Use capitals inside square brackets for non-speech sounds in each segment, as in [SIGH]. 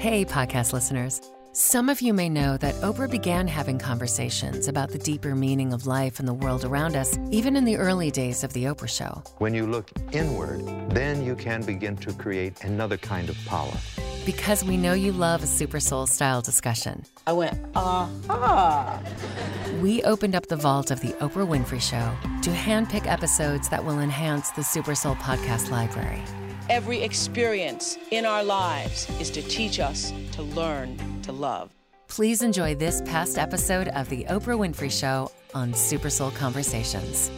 Hey, podcast listeners. Some of you may know that Oprah began having conversations about the deeper meaning of life and the world around us, even in the early days of The Oprah Show. When you look inward, then you can begin to create another kind of power. Because we know you love a Super Soul style discussion. I went, aha. We opened up the vault of The Oprah Winfrey Show to handpick episodes that will enhance the Super Soul podcast library. Every experience in our lives is to teach us to learn to love. Please enjoy this past episode of The Oprah Winfrey Show on Super Soul Conversations.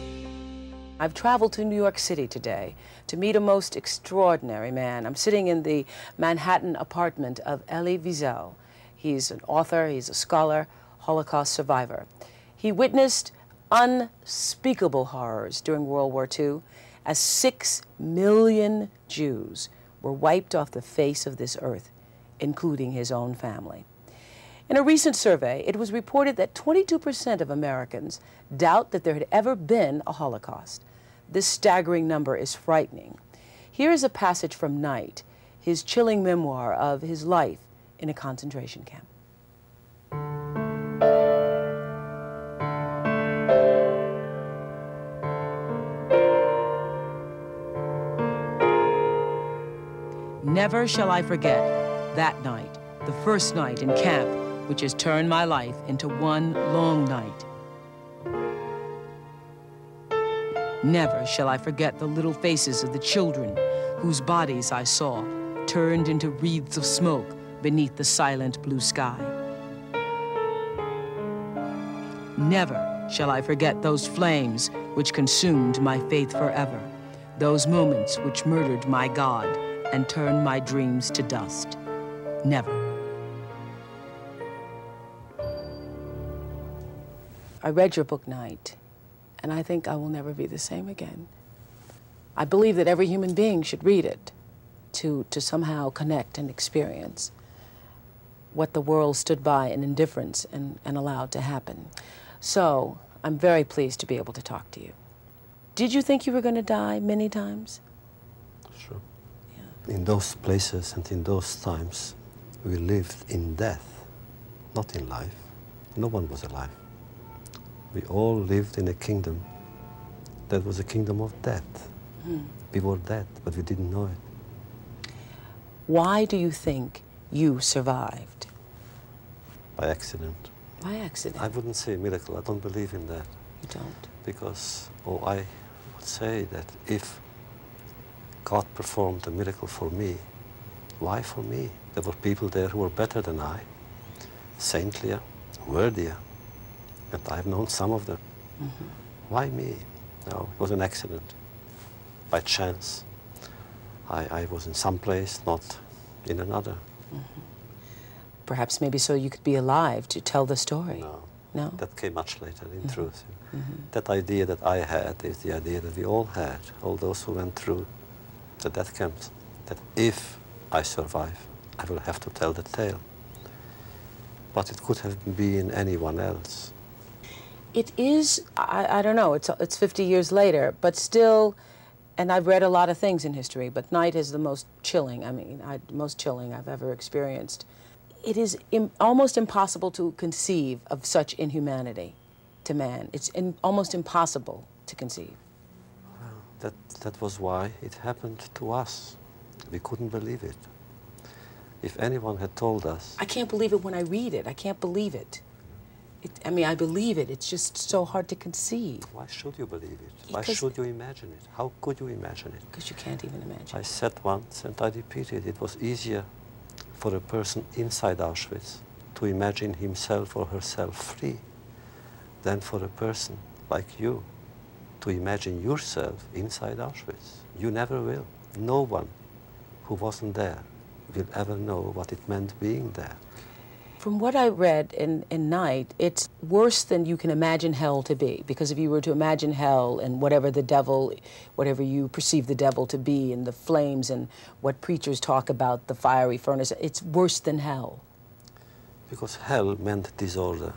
I've traveled to New York City today to meet a most extraordinary man. I'm sitting in the Manhattan apartment of Elie Wiesel. He's an author, he's a scholar, Holocaust survivor. He witnessed unspeakable horrors during World War II as six million Jews were wiped off the face of this earth, including his own family. In a recent survey, it was reported that 22% of Americans doubt that there had ever been a Holocaust. This staggering number is frightening. Here is a passage from Night, his chilling memoir of his life in a concentration camp. Never shall I forget that night, the first night in camp, which has turned my life into one long night. Never shall I forget the little faces of the children whose bodies I saw turned into wreaths of smoke beneath the silent blue sky. Never shall I forget those flames which consumed my faith forever, those moments which murdered my God and turn my dreams to dust. Never. I read your book, Night, and I think I will never be the same again. I believe that every human being should read it to, to somehow connect and experience what the world stood by in indifference and, and allowed to happen. So I'm very pleased to be able to talk to you. Did you think you were going to die many times? In those places and in those times, we lived in death, not in life. No one was alive. We all lived in a kingdom that was a kingdom of death. Mm. We were dead, but we didn't know it. Why do you think you survived? By accident. By accident? I wouldn't say miracle. I don't believe in that. You don't? Because, oh, I would say that if God performed a miracle for me, why for me? There were people there who were better than I, saintlier, worthier, and I've known some of them. Mm -hmm. Why me? No, it was an accident, by chance. I, I was in some place, not in another. Mm -hmm. Perhaps maybe so you could be alive to tell the story. No. No? That came much later, in mm -hmm. truth. That idea that I had is the idea that we all had, all those who went through the death camps, that if I survive, I will have to tell the tale. But it could have been anyone else. It is, I, I don't know, it's, it's 50 years later, but still, and I've read a lot of things in history, but night is the most chilling, I mean, I, most chilling I've ever experienced. It is Im almost impossible to conceive of such inhumanity to man. It's in, almost impossible to conceive. That, that was why it happened to us. We couldn't believe it. If anyone had told us, I can't believe it when I read it. I can't believe it. it I mean, I believe it. It's just so hard to conceive why should you believe it? Why should you imagine it? How could you imagine it? because you can't even imagine. I said once, and I repeated, it, it was easier for a person inside Auschwitz to imagine himself or herself free than for a person like you to imagine yourself inside Auschwitz. You never will. No one who wasn't there will ever know what it meant being there. From what I read in, in Night, it's worse than you can imagine hell to be. Because if you were to imagine hell and whatever the devil, whatever you perceive the devil to be, and the flames and what preachers talk about, the fiery furnace, it's worse than hell. Because hell meant disorder,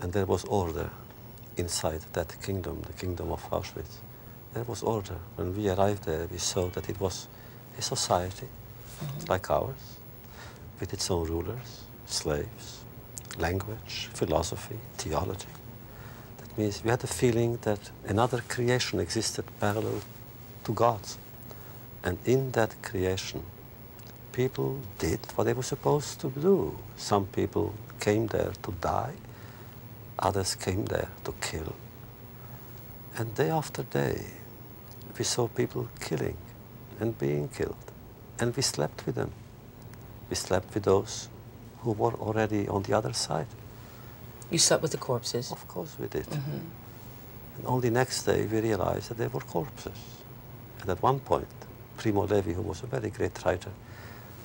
and there was order inside that kingdom, the kingdom of Auschwitz. There was order. When we arrived there, we saw that it was a society mm-hmm. like ours, with its own rulers, slaves, language, philosophy, theology. That means we had the feeling that another creation existed parallel to God's. And in that creation, people did what they were supposed to do. Some people came there to die, others came there to kill. And day after day, we saw people killing and being killed. And we slept with them. We slept with those who were already on the other side. You slept with the corpses. Of course we did. Mm-hmm. And only next day we realized that they were corpses. And at one point, Primo Levi, who was a very great writer,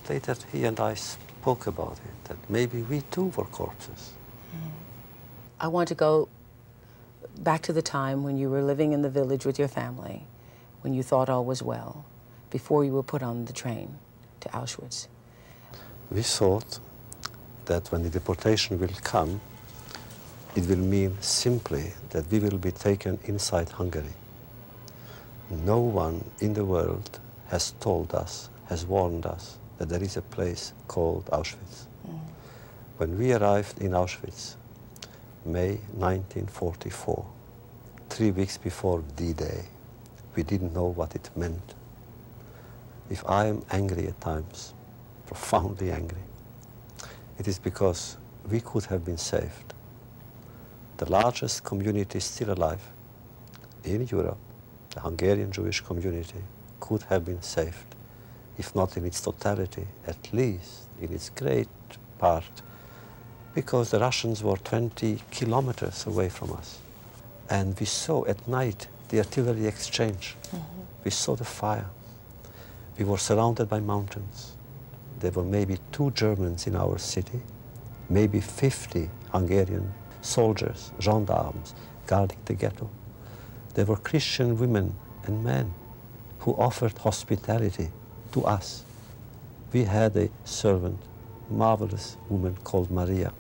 later he and I spoke about it, that maybe we too were corpses. I want to go back to the time when you were living in the village with your family, when you thought all was well, before you were put on the train to Auschwitz. We thought that when the deportation will come, it will mean simply that we will be taken inside Hungary. No one in the world has told us, has warned us that there is a place called Auschwitz. Mm. When we arrived in Auschwitz, May 1944, three weeks before D-Day, we didn't know what it meant. If I am angry at times, [LAUGHS] profoundly angry, it is because we could have been saved. The largest community still alive in Europe, the Hungarian Jewish community, could have been saved, if not in its totality, at least in its great part, because the Russians were 20 kilometers away from us. And we saw at night the artillery exchange. Mm-hmm. We saw the fire. We were surrounded by mountains. There were maybe two Germans in our city, maybe 50 Hungarian soldiers, gendarmes, guarding the ghetto. There were Christian women and men who offered hospitality to us. We had a servant, marvelous woman called Maria,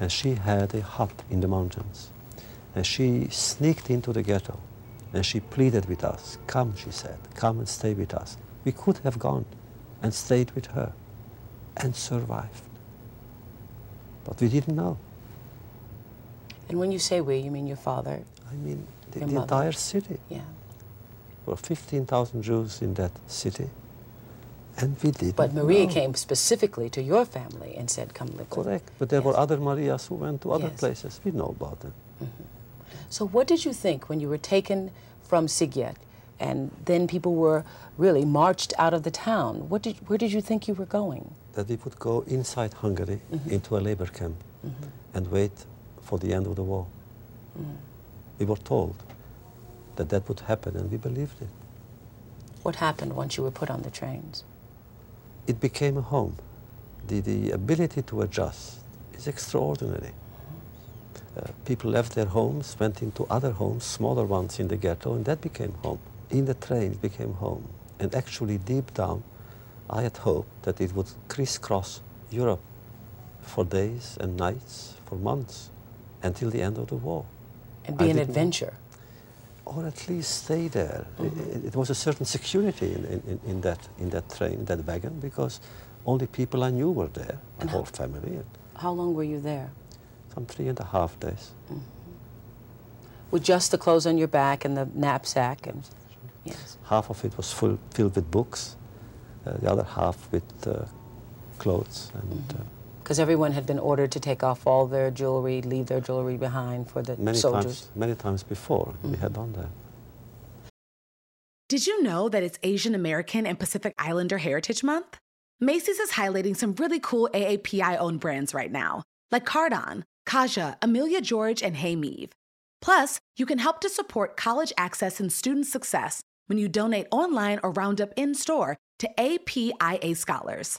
and she had a hut in the mountains. And she sneaked into the ghetto and she pleaded with us, Come, she said, come and stay with us. We could have gone and stayed with her and survived. But we didn't know. And when you say we, you mean your father? I mean, the, the entire city. Yeah. There were 15,000 Jews in that city. And we didn't But Maria know. came specifically to your family and said, come live with me." Correct. But there were other Marias who went to other Yes. places. We know about them. Mm-hmm. So what did you think when you were taken from Sighet and then people were really marched out of the town? What did, where did you think you were going? That we would go inside Hungary mm-hmm. into a labor camp mm-hmm. and wait for the end of the war. Mm. We were told that that would happen and we believed it. What happened once you were put on the trains? It became a home. The, the ability to adjust is extraordinary. Uh, people left their homes, went into other homes, smaller ones in the ghetto, and that became home. In the train, it became home. And actually, deep down, I had hoped that it would crisscross Europe for days and nights, for months, until the end of the war. And I be an didn't- adventure. Or at least stay there. I- It, it was a certain security in, in, in, that, in that train, in that wagon, because only people I knew were there, my And whole family. How long were you there? some three and a half days. With just the clothes on your back and the knapsack and yes. Half of it was full, filled with books, uh, the other half with uh, clothes. And Mm-hmm. uh, Because everyone had been ordered to take off all their jewelry, leave their jewelry behind for the many soldiers. times, many times before we mm. had done that. Did you know that it's Asian American and Pacific Islander Heritage Month? Macy's is highlighting some really cool AAPI owned brands right now, like Cardon, Kaja, Amelia George, and Hey Meave. Plus, you can help to support college access and student success when you donate online or round up in store to APIA Scholars.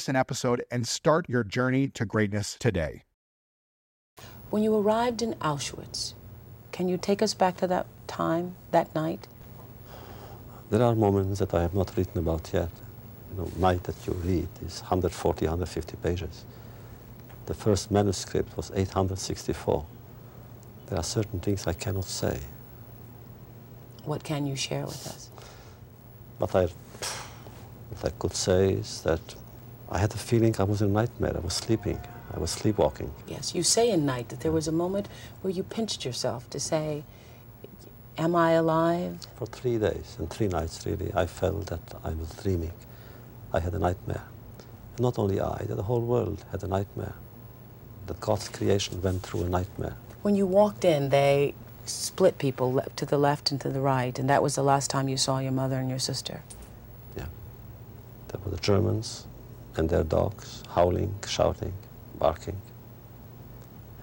an episode and start your journey to greatness today. When you arrived in Auschwitz, can you take us back to that time, that night? There are moments that I have not written about yet. You know, night that you read is 140, 150 pages. The first manuscript was 864. There are certain things I cannot say. What can you share with us? But I, what I could say is that I had the feeling I was in a nightmare. I was sleeping. I was sleepwalking. Yes, you say in night that there was a moment where you pinched yourself to say, Am I alive? For three days and three nights, really, I felt that I was dreaming. I had a nightmare. And not only I, the whole world had a nightmare. That God's creation went through a nightmare. When you walked in, they split people to the left and to the right, and that was the last time you saw your mother and your sister. Yeah. There were the Germans and their dogs howling, shouting, barking.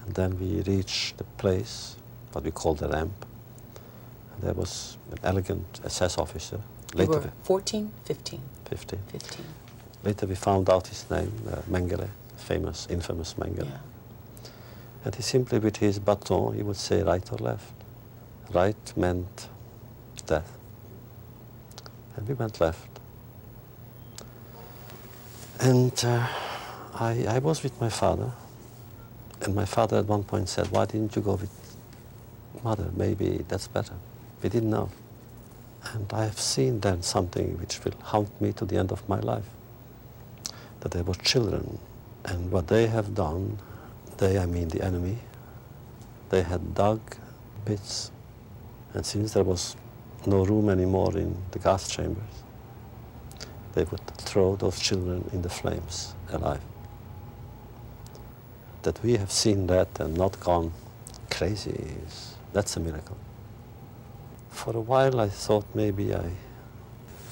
And then we reached the place, what we call the ramp. And there was an elegant SS officer. You Later, were 14, 15, 15. 15. Later we found out his name, uh, Mengele, famous, infamous Mengele. Yeah. And he simply, with his baton, he would say right or left. Right meant death. And we went left. And uh, I, I was with my father. And my father at one point said, why didn't you go with mother? Maybe that's better. We didn't know. And I have seen then something which will haunt me to the end of my life. That there were children, and what they have done, they, I mean the enemy, they had dug pits, and since there was no room anymore in the gas chambers, they would throw those children in the flames alive. That we have seen that and not gone crazy, is, that's a miracle. For a while I thought maybe I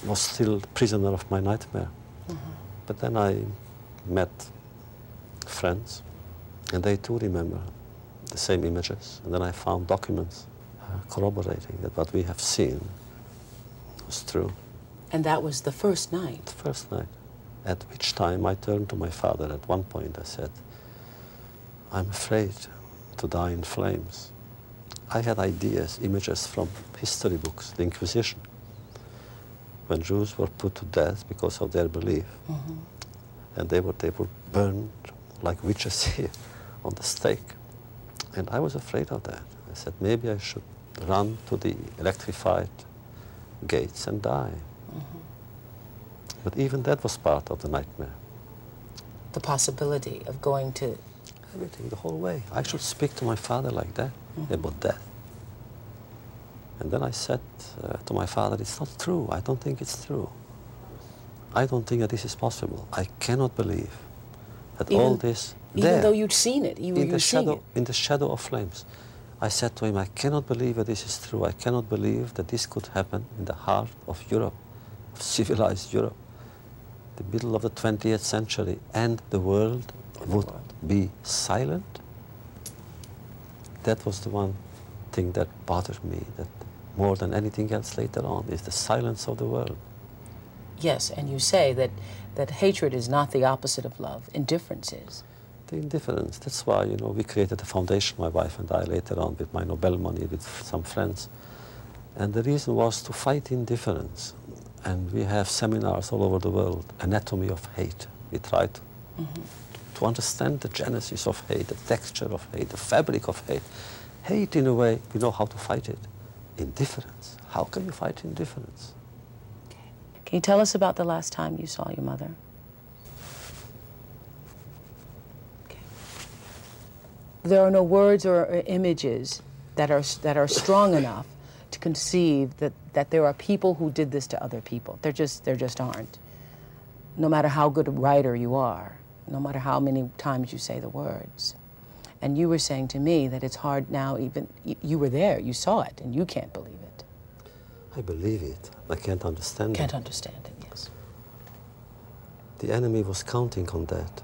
was still prisoner of my nightmare. But then I met friends, and they too remember the same images. And then I found documents uh, corroborating that what we have seen was true. And that was the first night. The first night, at which time I turned to my father at one point, I said, I'm afraid to die in flames. I had ideas, images from history books, the Inquisition, when Jews were put to death because of their belief. Mm-hmm. And they were, they were burned like witches [LAUGHS] here on the stake. And I was afraid of that. I said, maybe I should run to the electrified gates and die. But even that was part of the nightmare. The possibility of going to. Everything, the whole way. I should speak to my father like that about death. And then I said uh, to my father, it's not true. I don't think it's true. I don't think that this is possible. I cannot believe that all this Even there, though you'd seen it, you in the shadow, it. in the shadow of flames. I said to him, I cannot believe that this is true. I cannot believe that this could happen in the heart of Europe, of civilized Europe, the middle of the 20th century, and the world would be silent. That was the one thing that bothered me, that more than anything else later on is the silence of the world. Yes, and you say that, that hatred is not the opposite of love, indifference is. The indifference. That's why, you know, we created a foundation, my wife and I, later on with my Nobel money, with some friends. And the reason was to fight indifference. And we have seminars all over the world, anatomy of hate. We try to, mm-hmm. to understand the genesis of hate, the texture of hate, the fabric of hate. Hate, in a way, we know how to fight it. Indifference. How can you fight indifference? Can you tell us about the last time you saw your mother? Okay. There are no words or images that are, that are strong enough to conceive that, that there are people who did this to other people. There just, there just aren't. No matter how good a writer you are, no matter how many times you say the words. And you were saying to me that it's hard now, even, you were there, you saw it, and you can't believe it. I believe it. I can't understand can't it. Can't understand it, yes. The enemy was counting on that.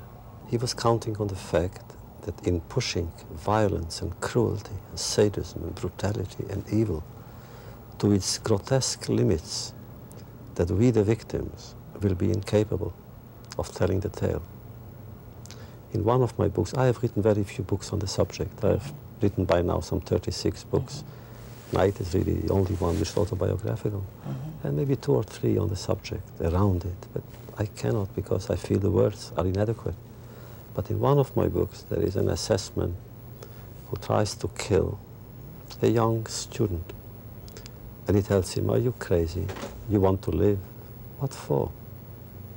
He was counting on the fact that in pushing violence and cruelty and sadism and brutality and evil to its grotesque limits, that we, the victims, will be incapable of telling the tale. In one of my books, I have written very few books on the subject. I have written by now some 36 books. Mm -hmm. Night is really the only one which is autobiographical, mm-hmm. and maybe two or three on the subject around it. But I cannot because I feel the words are inadequate. But in one of my books, there is an assessment who tries to kill a young student. And he tells him, Are you crazy? You want to live? What for?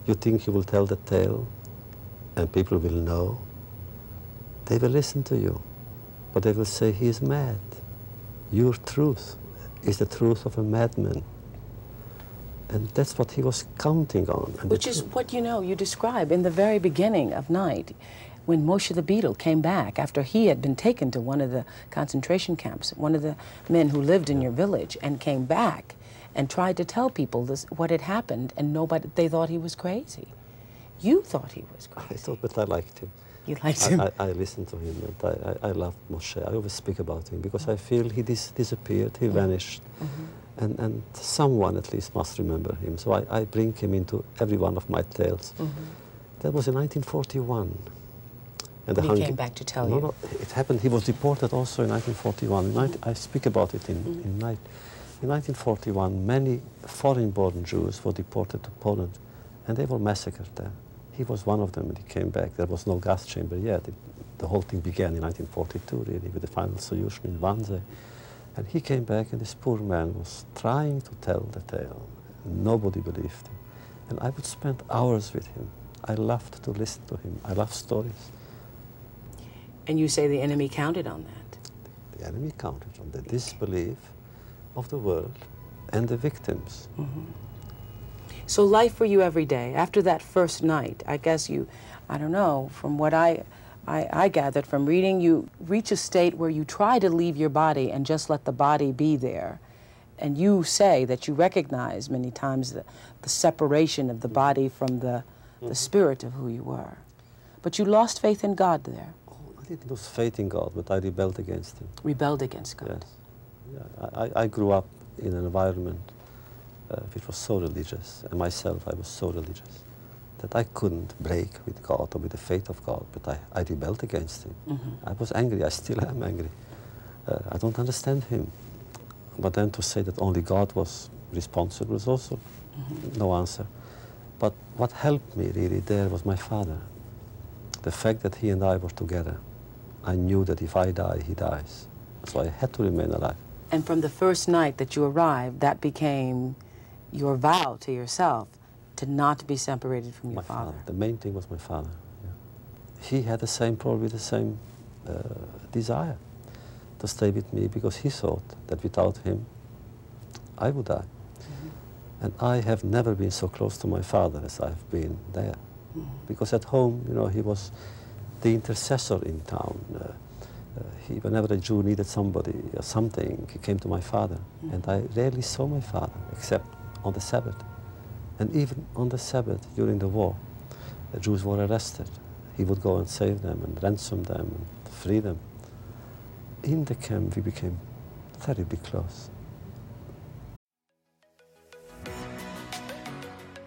You think you will tell the tale and people will know? They will listen to you, but they will say he is mad. Your truth is the truth of a madman. And that's what he was counting on. Which is what you know, you describe in the very beginning of Night, when Moshe the Beadle came back after he had been taken to one of the concentration camps, one of the men who lived in your village, and came back and tried to tell people this, what had happened, and nobody, they thought he was crazy. You thought he was crazy. I thought, but I liked him. You liked him? I, I, I listened to him and I, I, I love Moshe. I always speak about him because I feel he dis disappeared, he vanished. Mm -hmm. And, and someone at least must remember him. So I, I bring him into every one of my tales. Mm -hmm. That was in 1941. And he came back to tell no, you? No, it happened. He was deported also in 1941. Mm -hmm. I speak about it in, mm-hmm. in. In 1941, many foreign-born Jews were deported to Poland, and they were massacred there. He was one of them and he came back. There was no gas chamber yet. It, the whole thing began in 1942, really, with the final solution in Wannsee. And he came back and this poor man was trying to tell the tale. Nobody believed him. And I would spend hours with him. I loved to listen to him. I love stories. And you say the enemy counted on that? The enemy counted on the disbelief of the world and the victims. Mm -hmm. So life for you every day, after that first night, I guess you, I don't know, from what I, I, I gathered from reading, you reach a state where you try to leave your body and just let the body be there. And you say that you recognize many times the, the separation of the body from the, the mm-hmm. spirit of who you were. But you lost faith in God there. I didn't lose faith in God, but I rebelled against Him. Rebelled against God. Yes. Yeah, I, I grew up in an environment uh, which was so religious, and myself, I was so religious, that I couldn't break with God or with the faith of God, but I, I rebelled against Him. Mm -hmm. I was angry, I still am angry. Uh, I don't understand Him. But then to say that only God was responsible was also mm -hmm. no answer. But what helped me really there was my father. The fact that he and I were together. I knew that if I die, he dies. So I had to remain alive. And from the first night that you arrived, that became your vow to yourself to not be separated from your my father. father. The main thing was my father. Yeah. He had the same, probably the same uh, desire to stay with me because he thought that without him, I would die. Mm -hmm. And I have never been so close to my father as I've been there. Mm -hmm. Because at home, you know, he was the intercessor in town. Uh, uh, he, whenever a Jew needed somebody or something, he came to my father. Mm. And I rarely saw my father, except on the Sabbath. And even on the Sabbath during the war, the Jews were arrested. He would go and save them and ransom them and free them. In the camp, we became terribly close.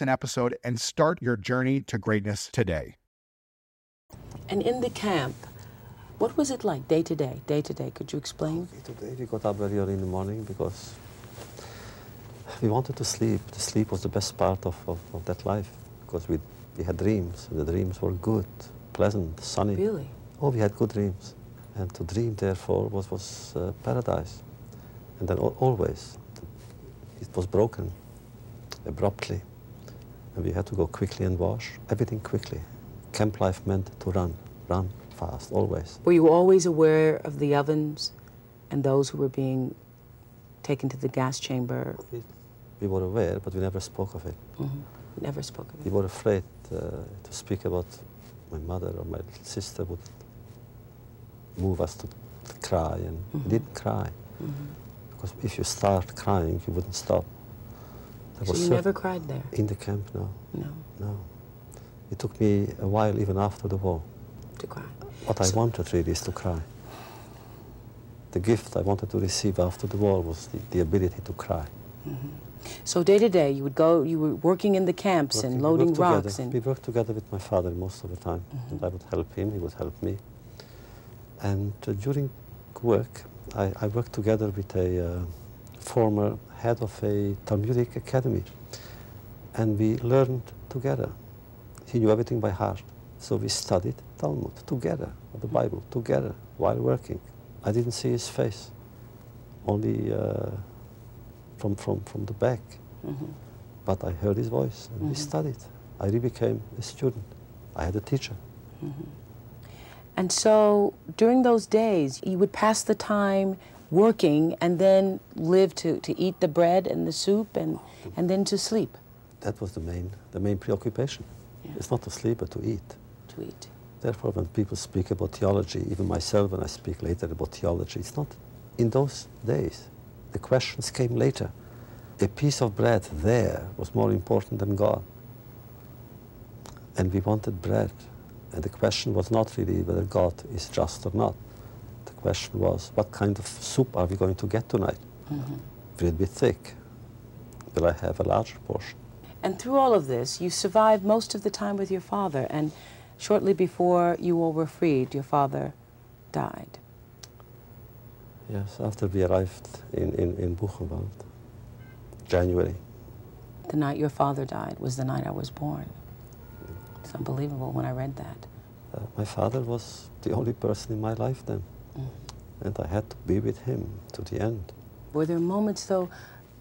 an episode and start your journey to greatness today. And in the camp, what was it like day to day, day to day? Could you explain? Today we got up very early in the morning because we wanted to sleep. The sleep was the best part of, of, of that life because we, we had dreams. The dreams were good, pleasant, sunny. Really? Oh, we had good dreams. And to dream, therefore, was, was uh, paradise. And then al- always, it was broken abruptly. And we had to go quickly and wash, everything quickly. Camp life meant to run, run fast, always. Were you always aware of the ovens and those who were being taken to the gas chamber? We, we were aware, but we never spoke of it. Mhm. Never spoke of it. We were afraid uh, to speak about my mother or my sister would move us to, to cry, and Mhm. we didn't cry. Mhm. Because if you start crying, you wouldn't stop. There So you never cried there? In the camp, no, No, no. It took me a while, even after the war. to cry. What I wanted really is to cry. The gift I wanted to receive after the war was the, the ability to cry. So day to day, you would go. You were working in the camps Working- and we loading worked rocks together. and. We worked together with my father most of the time. Mm-hmm. And I would help him, he would help me. And uh, during work, I, I worked together with a uh, former head of a Talmudic academy. And we learned together. He knew everything by heart. So we studied Talmud together, the Mm-hmm. Bible together, while working. I didn't see his face, only uh, from, from, from the back. Mhm. But I heard his voice and we Mhm. studied. I really became a student. I had a teacher. And so during those days, you would pass the time working and then live to, to eat the bread and the soup and, oh, and then to sleep. That was the main, the main preoccupation. Yeah. It's not to sleep, but to eat. To eat. Therefore, when people speak about theology, even myself, when I speak later about theology, it's not in those days. The questions came later. A piece of bread there was more important than God. And we wanted bread. And the question was not really whether God is just or not. The question was, what kind of soup are we going to get tonight? Will it be thick? Will I have a larger portion? And through all of this, you survived most of the time with your father. And shortly before you all were freed, your father died. Yes, after we arrived in, in, in Buchenwald, January. The night your father died was the night I was born. It's unbelievable when I read that. Uh, my father was the only person in my life then. And I had to be with him to the end. Were there moments, though,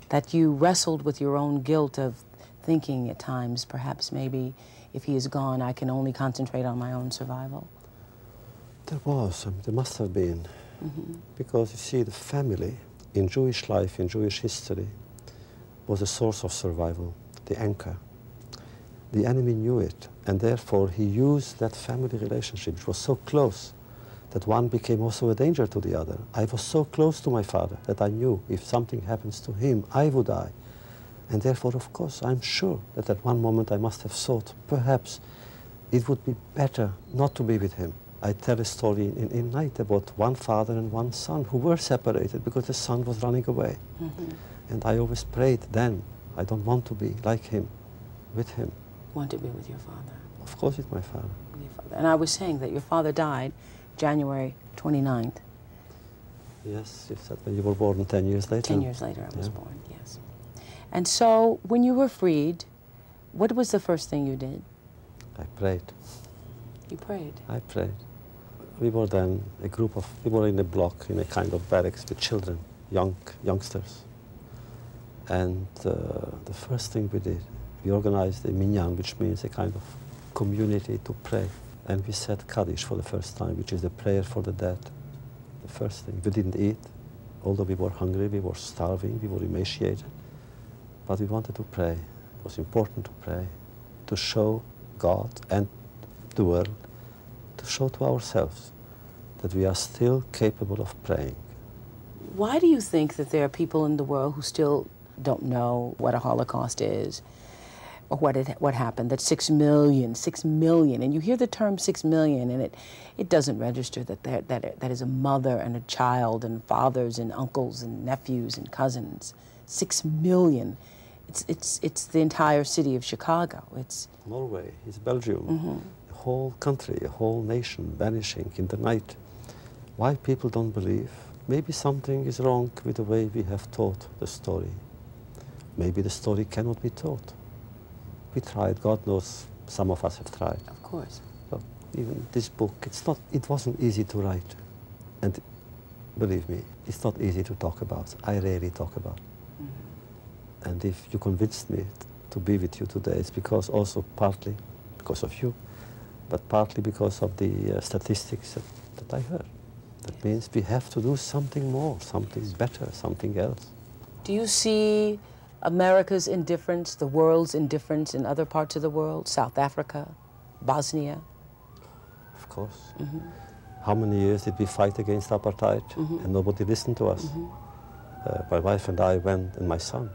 that you wrestled with your own guilt of thinking at times, perhaps maybe if he is gone, I can only concentrate on my own survival? There was, I mean, there must have been. Mm-hmm. Because you see, the family in Jewish life, in Jewish history, was a source of survival, the anchor. The enemy knew it, and therefore he used that family relationship, which was so close, that one became also a danger to the other. I was so close to my father that I knew if something happens to him, I would die. And therefore, of course, I'm sure that at one moment I must have thought, perhaps it would be better not to be with him. I tell a story in, in night about one father and one son who were separated because the son was running away. Mm-hmm. And I always prayed then, I don't want to be like him, with him. Want to be with your father. Of course, it's my father. with your father. And I was saying that your father died January 29th. Yes, you said when you were born 10 years later. Ten years later, I was Yeah. born, yes. And so, when you were freed, what was the first thing you did? I prayed. You prayed. I prayed. We were then a group of, we were in a block, in a kind of barracks with children, young youngsters. And uh, the first thing we did, we organized a minyan, which means a kind of community to pray. And we said Kaddish for the first time, which is the prayer for the dead. The first thing. We didn't eat, although we were hungry, we were starving, we were emaciated. But we wanted to pray. It was important to pray, to show God and the world, to show to ourselves that we are still capable of praying. Why do you think that there are people in the world who still don't know what a Holocaust is or what it, what happened? That six million, six million, and you hear the term six million, and it it doesn't register that there, that that is a mother and a child and fathers and uncles and nephews and cousins. Six million. It's it's it's the entire city of Chicago. It's Norway, it's Belgium, mm-hmm. a whole country, a whole nation vanishing in the night. Why people don't believe? Maybe something is wrong with the way we have taught the story. Maybe the story cannot be taught. We tried, God knows some of us have tried. of course. So even this book, it's not, it wasn't easy to write. And believe me, it's not easy to talk about. I rarely talk about. And if you convinced me to be with you today, it's because also partly because of you, but partly because of the uh, statistics that, that I heard. That means we have to do something more, something better, something else. Do you see America's indifference, the world's indifference in other parts of the world, South Africa, Bosnia? Of course. Mm-hmm. How many years did we fight against apartheid mm-hmm. and nobody listened to us? Mm-hmm. Uh, my wife and I went, and my son,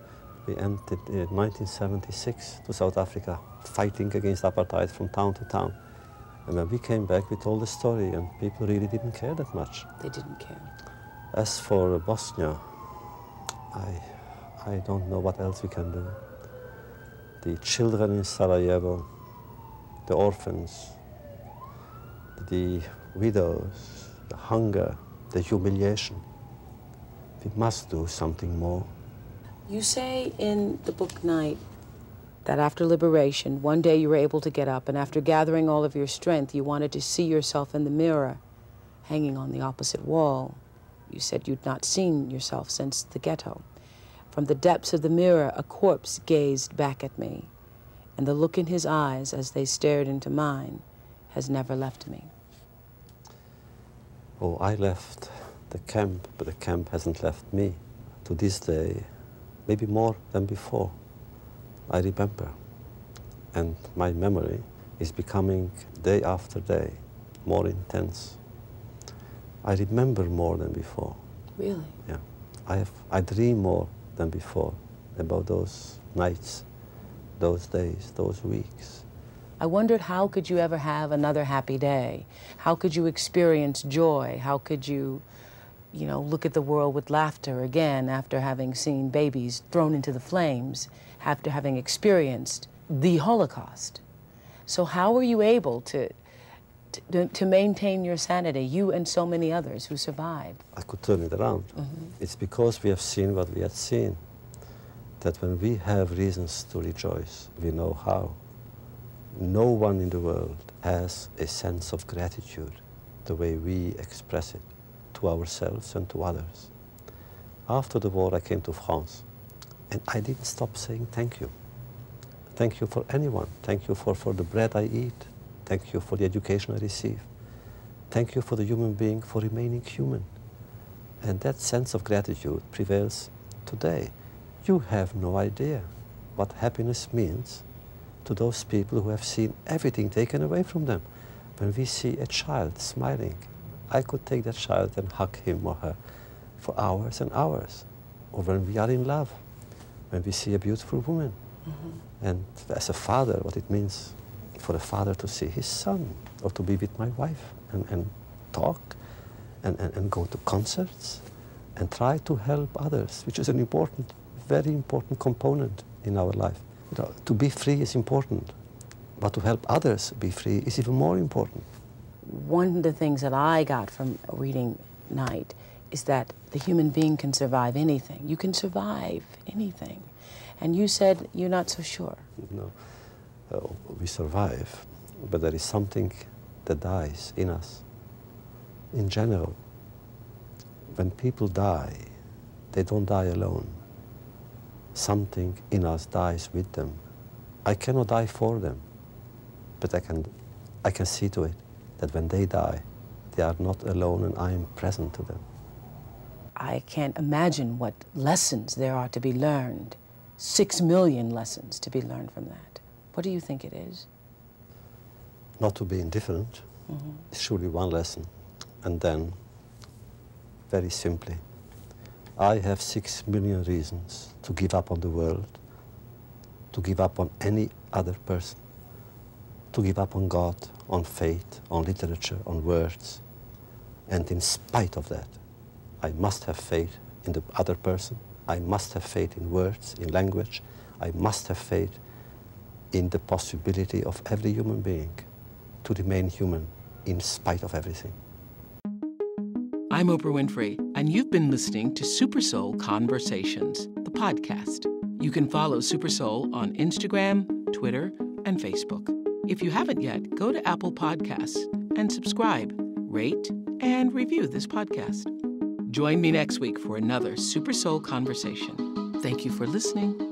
we entered in 1976 to South Africa, fighting against apartheid from town to town. And when we came back, we told the story, and people really didn't care that much. They didn't care. As for Bosnia, I, I don't know what else we can do. The children in Sarajevo, the orphans, the widows, the hunger, the humiliation. We must do something more. You say in the book Night that after liberation, one day you were able to get up, and after gathering all of your strength, you wanted to see yourself in the mirror hanging on the opposite wall. You said you'd not seen yourself since the ghetto. From the depths of the mirror, a corpse gazed back at me, and the look in his eyes as they stared into mine has never left me. Oh, I left the camp, but the camp hasn't left me. To this day, maybe more than before, I remember. And my memory is becoming day after day more intense. I remember more than before. Really? Yeah. I, have, I dream more than before about those nights, those days, those weeks. I wondered how could you ever have another happy day? How could you experience joy? How could you, you know, look at the world with laughter again after having seen babies thrown into the flames, after having experienced the Holocaust? So how were you able to, to, to maintain your sanity, you and so many others who survived? I could turn it around. Mm-hmm. It's because we have seen what we had seen that when we have reasons to rejoice, we know how. No one in the world has a sense of gratitude the way we express it to ourselves and to others. After the war, I came to France and I didn't stop saying thank you. Thank you for anyone. Thank you for, for the bread I eat. Thank you for the education I receive. Thank you for the human being for remaining human. And that sense of gratitude prevails today. You have no idea what happiness means to those people who have seen everything taken away from them. When we see a child smiling, I could take that child and hug him or her for hours and hours. Or when we are in love, when we see a beautiful woman. Mm-hmm. And as a father, what it means for a father to see his son or to be with my wife and, and talk and, and, and go to concerts and try to help others, which is an important, very important component in our life. You know, to be free is important, but to help others be free is even more important. One of the things that I got from reading Night is that the human being can survive anything. You can survive anything. And you said you're not so sure. Know, uh, we survive, but there is something that dies in us. In general, when people die, they don't die alone. Something in us dies with them. I cannot die for them, but I can, I can see to it that when they die, they are not alone and I am present to them. I can't imagine what lessons there are to be learned six million lessons to be learned from that. What do you think it is? Not to be indifferent mm-hmm. is surely one lesson. And then, very simply, I have six million reasons to give up on the world, to give up on any other person, to give up on God, on faith, on literature, on words. And in spite of that, I must have faith in the other person. I must have faith in words, in language. I must have faith in the possibility of every human being to remain human in spite of everything. I'm Oprah Winfrey, and you've been listening to Super Soul Conversations, the podcast. You can follow Super Soul on Instagram, Twitter, and Facebook. If you haven't yet, go to Apple Podcasts and subscribe, rate, and review this podcast. Join me next week for another Super Soul conversation. Thank you for listening.